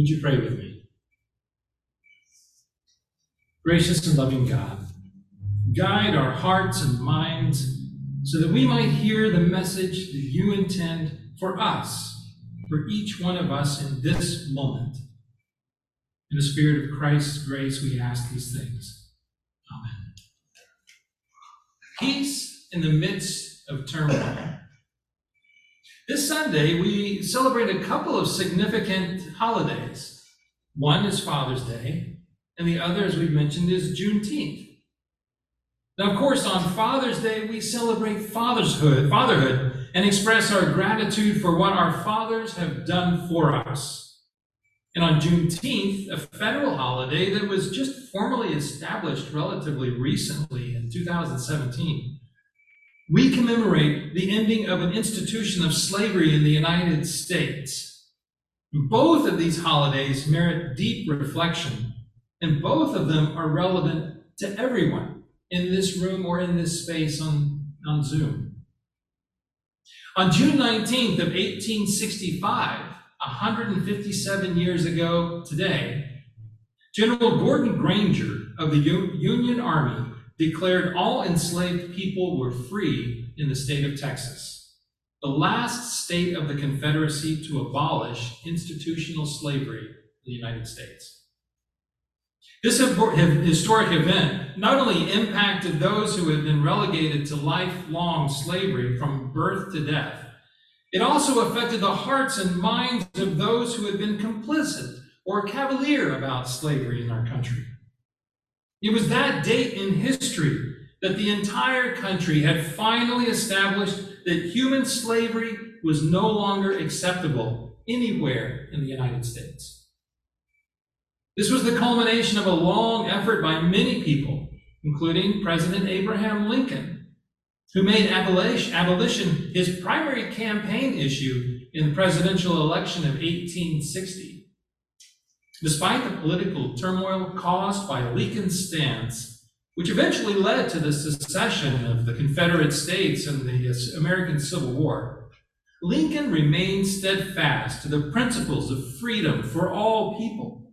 Would you pray with me? Gracious and loving God, guide our hearts and minds so that we might hear the message that you intend for us, for each one of us in this moment. In the Spirit of Christ's grace, we ask these things. Amen. Peace in the midst of turmoil. This Sunday, we celebrate a couple of significant holidays. One is Father's Day, and the other, as we mentioned, is Juneteenth. Now, of course, on Father's Day, we celebrate fatherhood, fatherhood and express our gratitude for what our fathers have done for us. And on Juneteenth, a federal holiday that was just formally established relatively recently in 2017, we commemorate the ending of an institution of slavery in the United States. Both of these holidays merit deep reflection, and both of them are relevant to everyone in this room or in this space on, on Zoom. On June 19th of 1865, 157 years ago today, General Gordon Granger of the Union Army declared all enslaved people were free in the state of Texas, the last state of the Confederacy to abolish institutional slavery in the United States. This historic event not only impacted those who had been relegated to lifelong slavery from birth to death, it also affected the hearts and minds of those who had been complicit or cavalier about slavery in our country. It was that date in history that the entire country had finally established that human slavery was no longer acceptable anywhere in the United States. This was the culmination of a long effort by many people, including President Abraham Lincoln, who made abolition his primary campaign issue in the presidential election of 1860. Despite the political turmoil caused by Lincoln's stance, which eventually led to the secession of the Confederate States and the American Civil War, Lincoln remained steadfast to the principles of freedom for all people.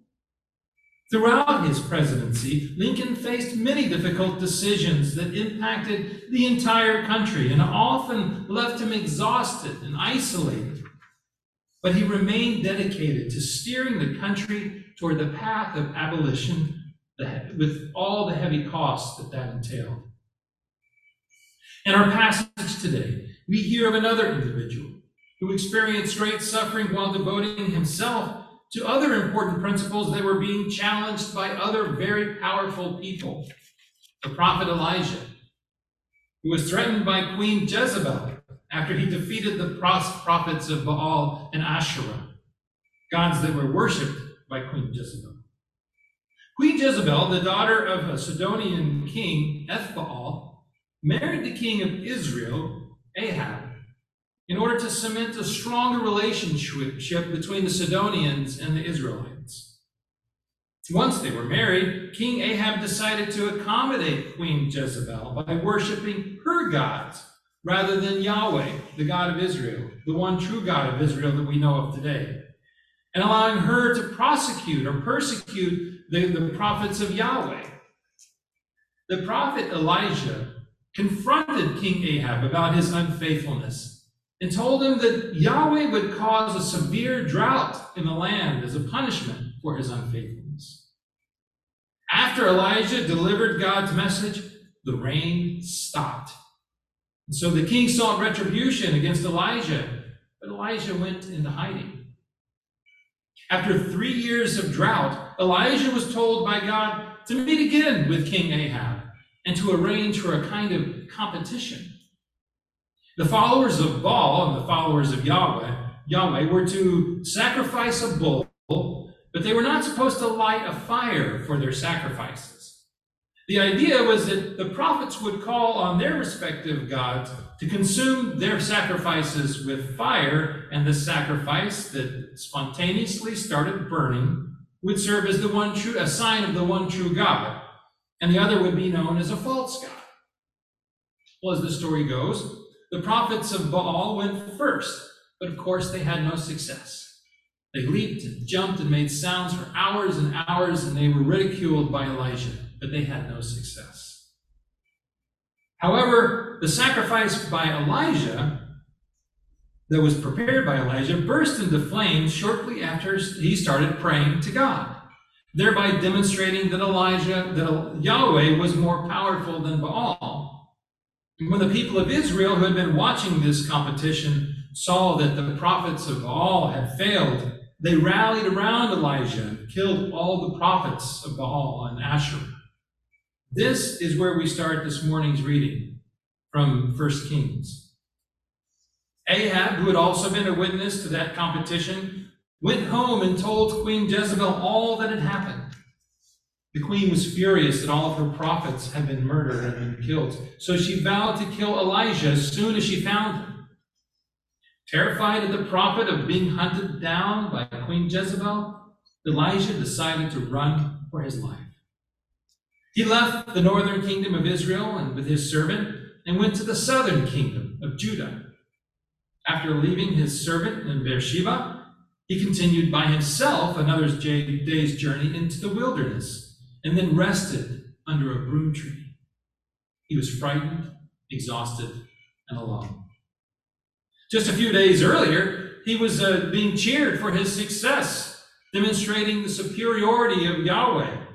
Throughout his presidency, Lincoln faced many difficult decisions that impacted the entire country and often left him exhausted and isolated but he remained dedicated to steering the country toward the path of abolition with all the heavy costs that that entailed. In our passage today, we hear of another individual who experienced great suffering while devoting himself to other important principles that were being challenged by other very powerful people. The prophet Elijah, who was threatened by Queen Jezebel after he defeated the prophets of Baal and Asherah, gods that were worshipped by Queen Jezebel. Queen Jezebel, the daughter of a Sidonian king, Ethbaal, married the king of Israel, Ahab, in order to cement a stronger relationship between the Sidonians and the Israelites. Once they were married, King Ahab decided to accommodate Queen Jezebel by worshiping her gods rather than Yahweh, the God of Israel, the one true God of Israel that we know of today, and allowing her to prosecute or persecute the, the prophets of Yahweh. The prophet Elijah confronted King Ahab about his unfaithfulness and told him that Yahweh would cause a severe drought in the land as a punishment for his unfaithfulness. After Elijah delivered God's message, the rain stopped and so the king sought retribution against Elijah, but Elijah went into hiding. After three years of drought, Elijah was told by God to meet again with King Ahab and to arrange for a kind of competition. The followers of Baal and the followers of Yahweh, Yahweh were to sacrifice a bull, but they were not supposed to light a fire for their sacrifices. The idea was that the prophets would call on their respective gods to consume their sacrifices with fire, and the sacrifice that spontaneously started burning would serve as the one true, a sign of the one true God, and the other would be known as a false God. Well, as the story goes, the prophets of Baal went first, but of course they had no success. They leaped and jumped and made sounds for hours and hours, and they were ridiculed by Elijah, but they had no success. However, the sacrifice by Elijah that was prepared by Elijah burst into flames shortly after he started praying to God, thereby demonstrating that Elijah, that Yahweh was more powerful than Baal. when the people of Israel who had been watching this competition saw that the prophets of Baal had failed, they rallied around Elijah and killed all the prophets of Baal and Asherah. This is where we start this morning's reading from 1 Kings. Ahab, who had also been a witness to that competition, went home and told Queen Jezebel all that had happened. The queen was furious that all of her prophets had been murdered and been killed, so she vowed to kill Elijah as soon as she found him. Terrified at the prophet of being hunted down by Queen Jezebel, Elijah decided to run for his life. He left the northern kingdom of Israel and with his servant and went to the southern kingdom of Judah. After leaving his servant in Beersheba, he continued by himself another day's journey into the wilderness and then rested under a broom tree. He was frightened, exhausted, and alone. Just a few days earlier, he was uh, being cheered for his success, demonstrating the superiority of Yahweh.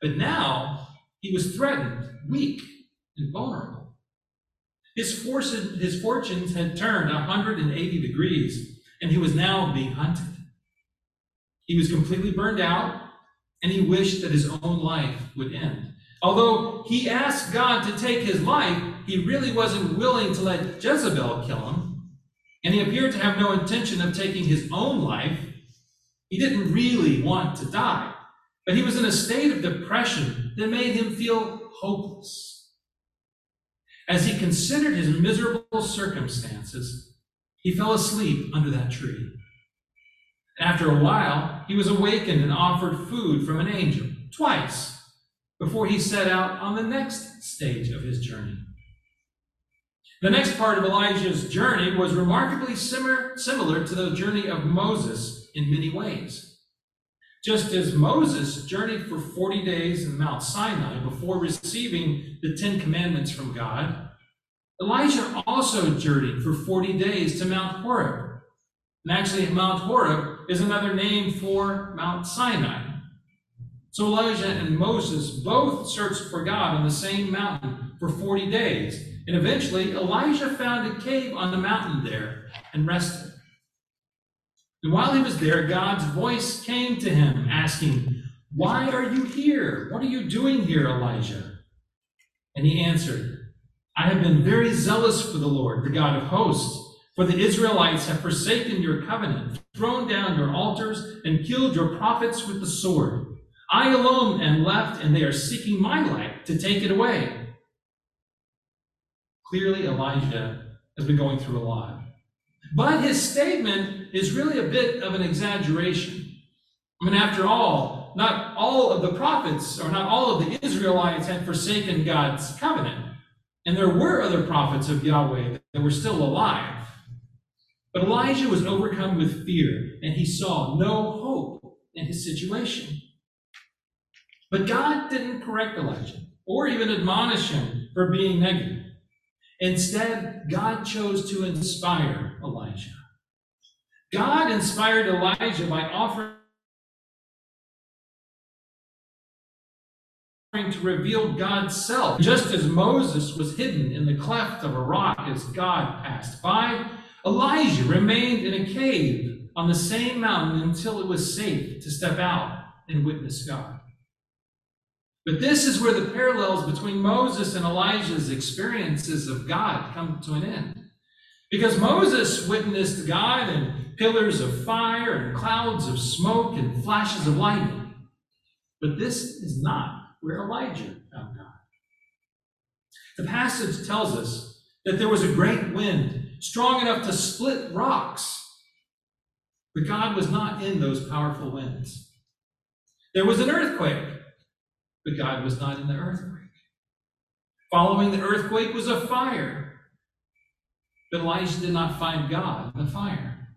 But now he was threatened, weak, and vulnerable. His, forces, his fortunes had turned 180 degrees, and he was now being hunted. He was completely burned out, and he wished that his own life would end. Although he asked God to take his life, he really wasn't willing to let Jezebel kill him, and he appeared to have no intention of taking his own life. He didn't really want to die, but he was in a state of depression that made him feel hopeless. As he considered his miserable circumstances, he fell asleep under that tree. After a while, he was awakened and offered food from an angel, twice, before he set out on the next stage of his journey. The next part of Elijah's journey was remarkably similar, similar to the journey of Moses in many ways. Just as Moses journeyed for 40 days in Mount Sinai before receiving the Ten Commandments from God, Elijah also journeyed for 40 days to Mount Horeb. And actually, Mount Horeb is another name for Mount Sinai. So Elijah and Moses both searched for God on the same mountain for 40 days. And eventually, Elijah found a cave on the mountain there and rested. And while he was there, God's voice came to him, asking, Why are you here? What are you doing here, Elijah? And he answered, I have been very zealous for the Lord, the God of hosts. For the Israelites have forsaken your covenant, thrown down your altars, and killed your prophets with the sword. I alone am left, and they are seeking my life to take it away. Clearly, Elijah has been going through a lot. But his statement is really a bit of an exaggeration. I mean, after all, not all of the prophets or not all of the Israelites had forsaken God's covenant. And there were other prophets of Yahweh that were still alive. But Elijah was overcome with fear, and he saw no hope in his situation. But God didn't correct Elijah or even admonish him for being negative. Instead, God chose to inspire Elijah. God inspired Elijah by offering to reveal God's self. Just as Moses was hidden in the cleft of a rock as God passed by, Elijah remained in a cave on the same mountain until it was safe to step out and witness God. But this is where the parallels between Moses and Elijah's experiences of God come to an end. Because Moses witnessed God in pillars of fire and clouds of smoke and flashes of lightning. But this is not where Elijah found God. The passage tells us that there was a great wind, strong enough to split rocks. But God was not in those powerful winds. There was an earthquake, but God was not in the earthquake. Following the earthquake was a fire, but Elijah did not find God in the fire.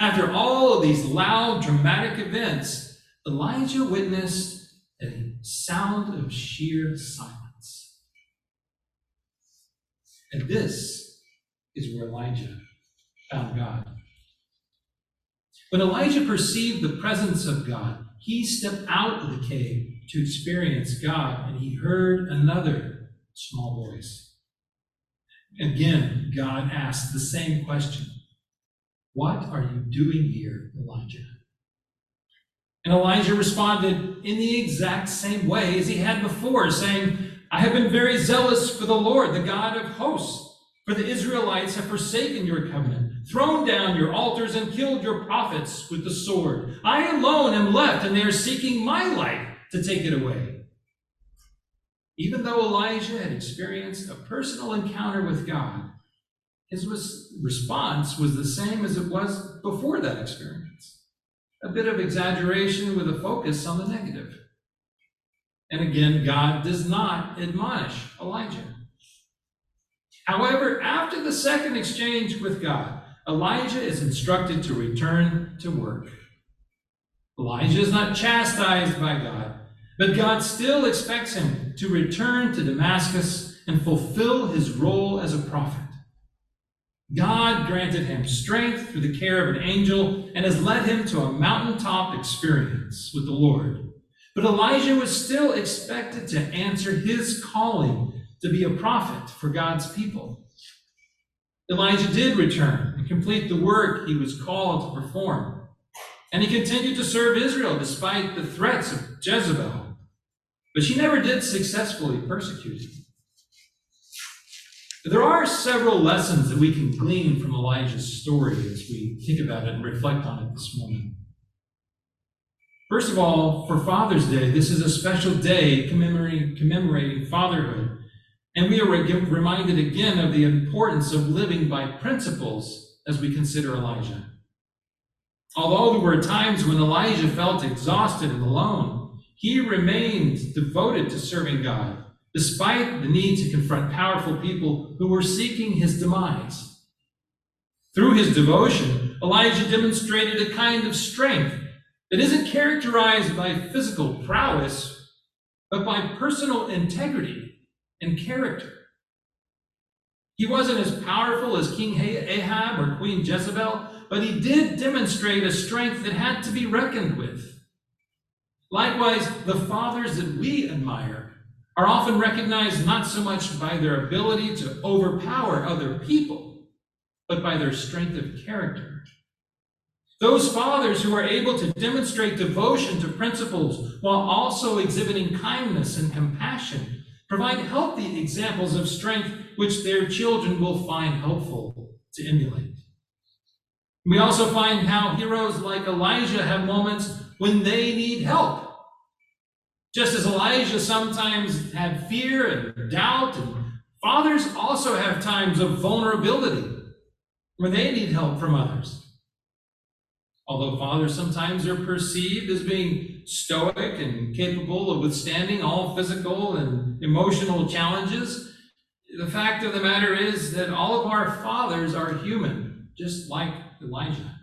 After all of these loud, dramatic events, Elijah witnessed a sound of sheer silence. And this is where Elijah found God. When Elijah perceived the presence of God, he stepped out of the cave to experience God, and he heard another small voice. Again, God asked the same question What are you doing here, Elijah? And Elijah responded in the exact same way as he had before, saying, I have been very zealous for the Lord, the God of hosts. For the Israelites have forsaken your covenant, thrown down your altars, and killed your prophets with the sword. I alone am left, and they are seeking my life to take it away. Even though Elijah had experienced a personal encounter with God, his response was the same as it was before that experience a bit of exaggeration with a focus on the negative. And again, God does not admonish Elijah. However, after the second exchange with God, Elijah is instructed to return to work. Elijah is not chastised by God, but God still expects him to return to Damascus and fulfill his role as a prophet. God granted him strength through the care of an angel and has led him to a mountaintop experience with the Lord. But Elijah was still expected to answer his calling to be a prophet for God's people. Elijah did return and complete the work he was called to perform. And he continued to serve Israel despite the threats of Jezebel. But she never did successfully persecute him. There are several lessons that we can glean from Elijah's story as we think about it and reflect on it this morning. First of all, for Father's Day, this is a special day commemorating, commemorating fatherhood and we are reminded again of the importance of living by principles as we consider Elijah. Although there were times when Elijah felt exhausted and alone, he remained devoted to serving God, despite the need to confront powerful people who were seeking his demise. Through his devotion, Elijah demonstrated a kind of strength that isn't characterized by physical prowess, but by personal integrity and character. He wasn't as powerful as King Ahab or Queen Jezebel, but he did demonstrate a strength that had to be reckoned with. Likewise, the fathers that we admire are often recognized not so much by their ability to overpower other people, but by their strength of character. Those fathers who are able to demonstrate devotion to principles while also exhibiting kindness and compassion Provide healthy examples of strength which their children will find helpful to emulate. We also find how heroes like Elijah have moments when they need help. Just as Elijah sometimes had fear and doubt, and fathers also have times of vulnerability where they need help from others. Although fathers sometimes are perceived as being stoic and capable of withstanding all physical and emotional challenges, the fact of the matter is that all of our fathers are human, just like Elijah.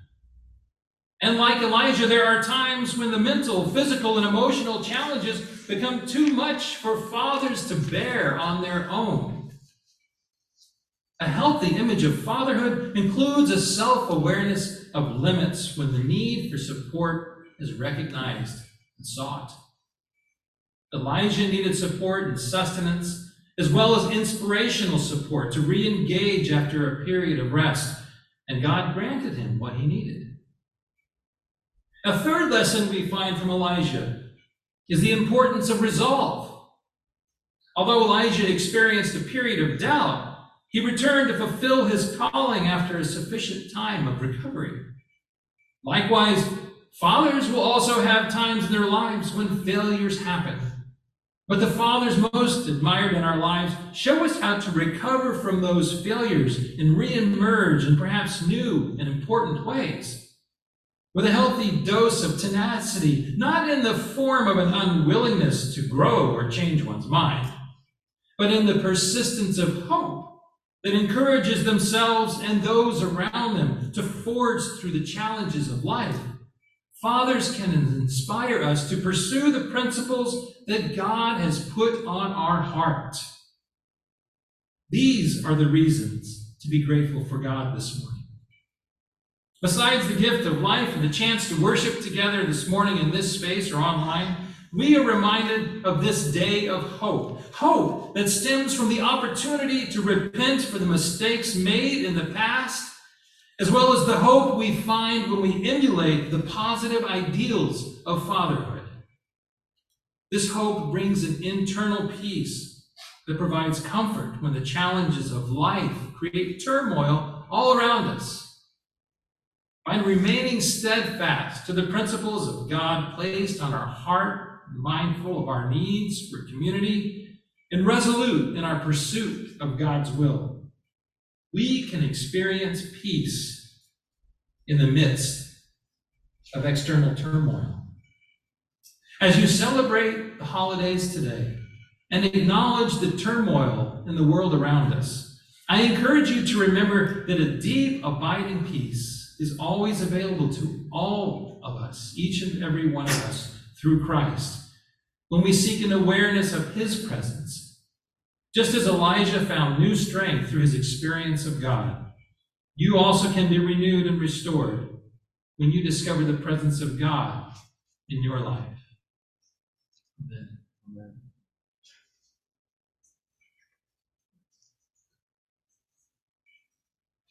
And like Elijah, there are times when the mental, physical, and emotional challenges become too much for fathers to bear on their own. A healthy image of fatherhood includes a self awareness of limits when the need for support is recognized and sought. Elijah needed support and sustenance, as well as inspirational support to re engage after a period of rest, and God granted him what he needed. A third lesson we find from Elijah is the importance of resolve. Although Elijah experienced a period of doubt, he returned to fulfill his calling after a sufficient time of recovery. Likewise, fathers will also have times in their lives when failures happen. But the fathers most admired in our lives show us how to recover from those failures and reemerge in perhaps new and important ways. With a healthy dose of tenacity, not in the form of an unwillingness to grow or change one's mind, but in the persistence of hope that encourages themselves and those around them to forge through the challenges of life. Fathers can inspire us to pursue the principles that God has put on our heart. These are the reasons to be grateful for God this morning. Besides the gift of life and the chance to worship together this morning in this space or online, we are reminded of this day of hope. Hope that stems from the opportunity to repent for the mistakes made in the past, as well as the hope we find when we emulate the positive ideals of fatherhood. This hope brings an internal peace that provides comfort when the challenges of life create turmoil all around us. By remaining steadfast to the principles of God placed on our heart mindful of our needs for community, and resolute in our pursuit of God's will. We can experience peace in the midst of external turmoil. As you celebrate the holidays today and acknowledge the turmoil in the world around us, I encourage you to remember that a deep, abiding peace is always available to all of us, each and every one of us, through Christ when we seek an awareness of his presence. Just as Elijah found new strength through his experience of God, you also can be renewed and restored when you discover the presence of God in your life. Amen. Amen.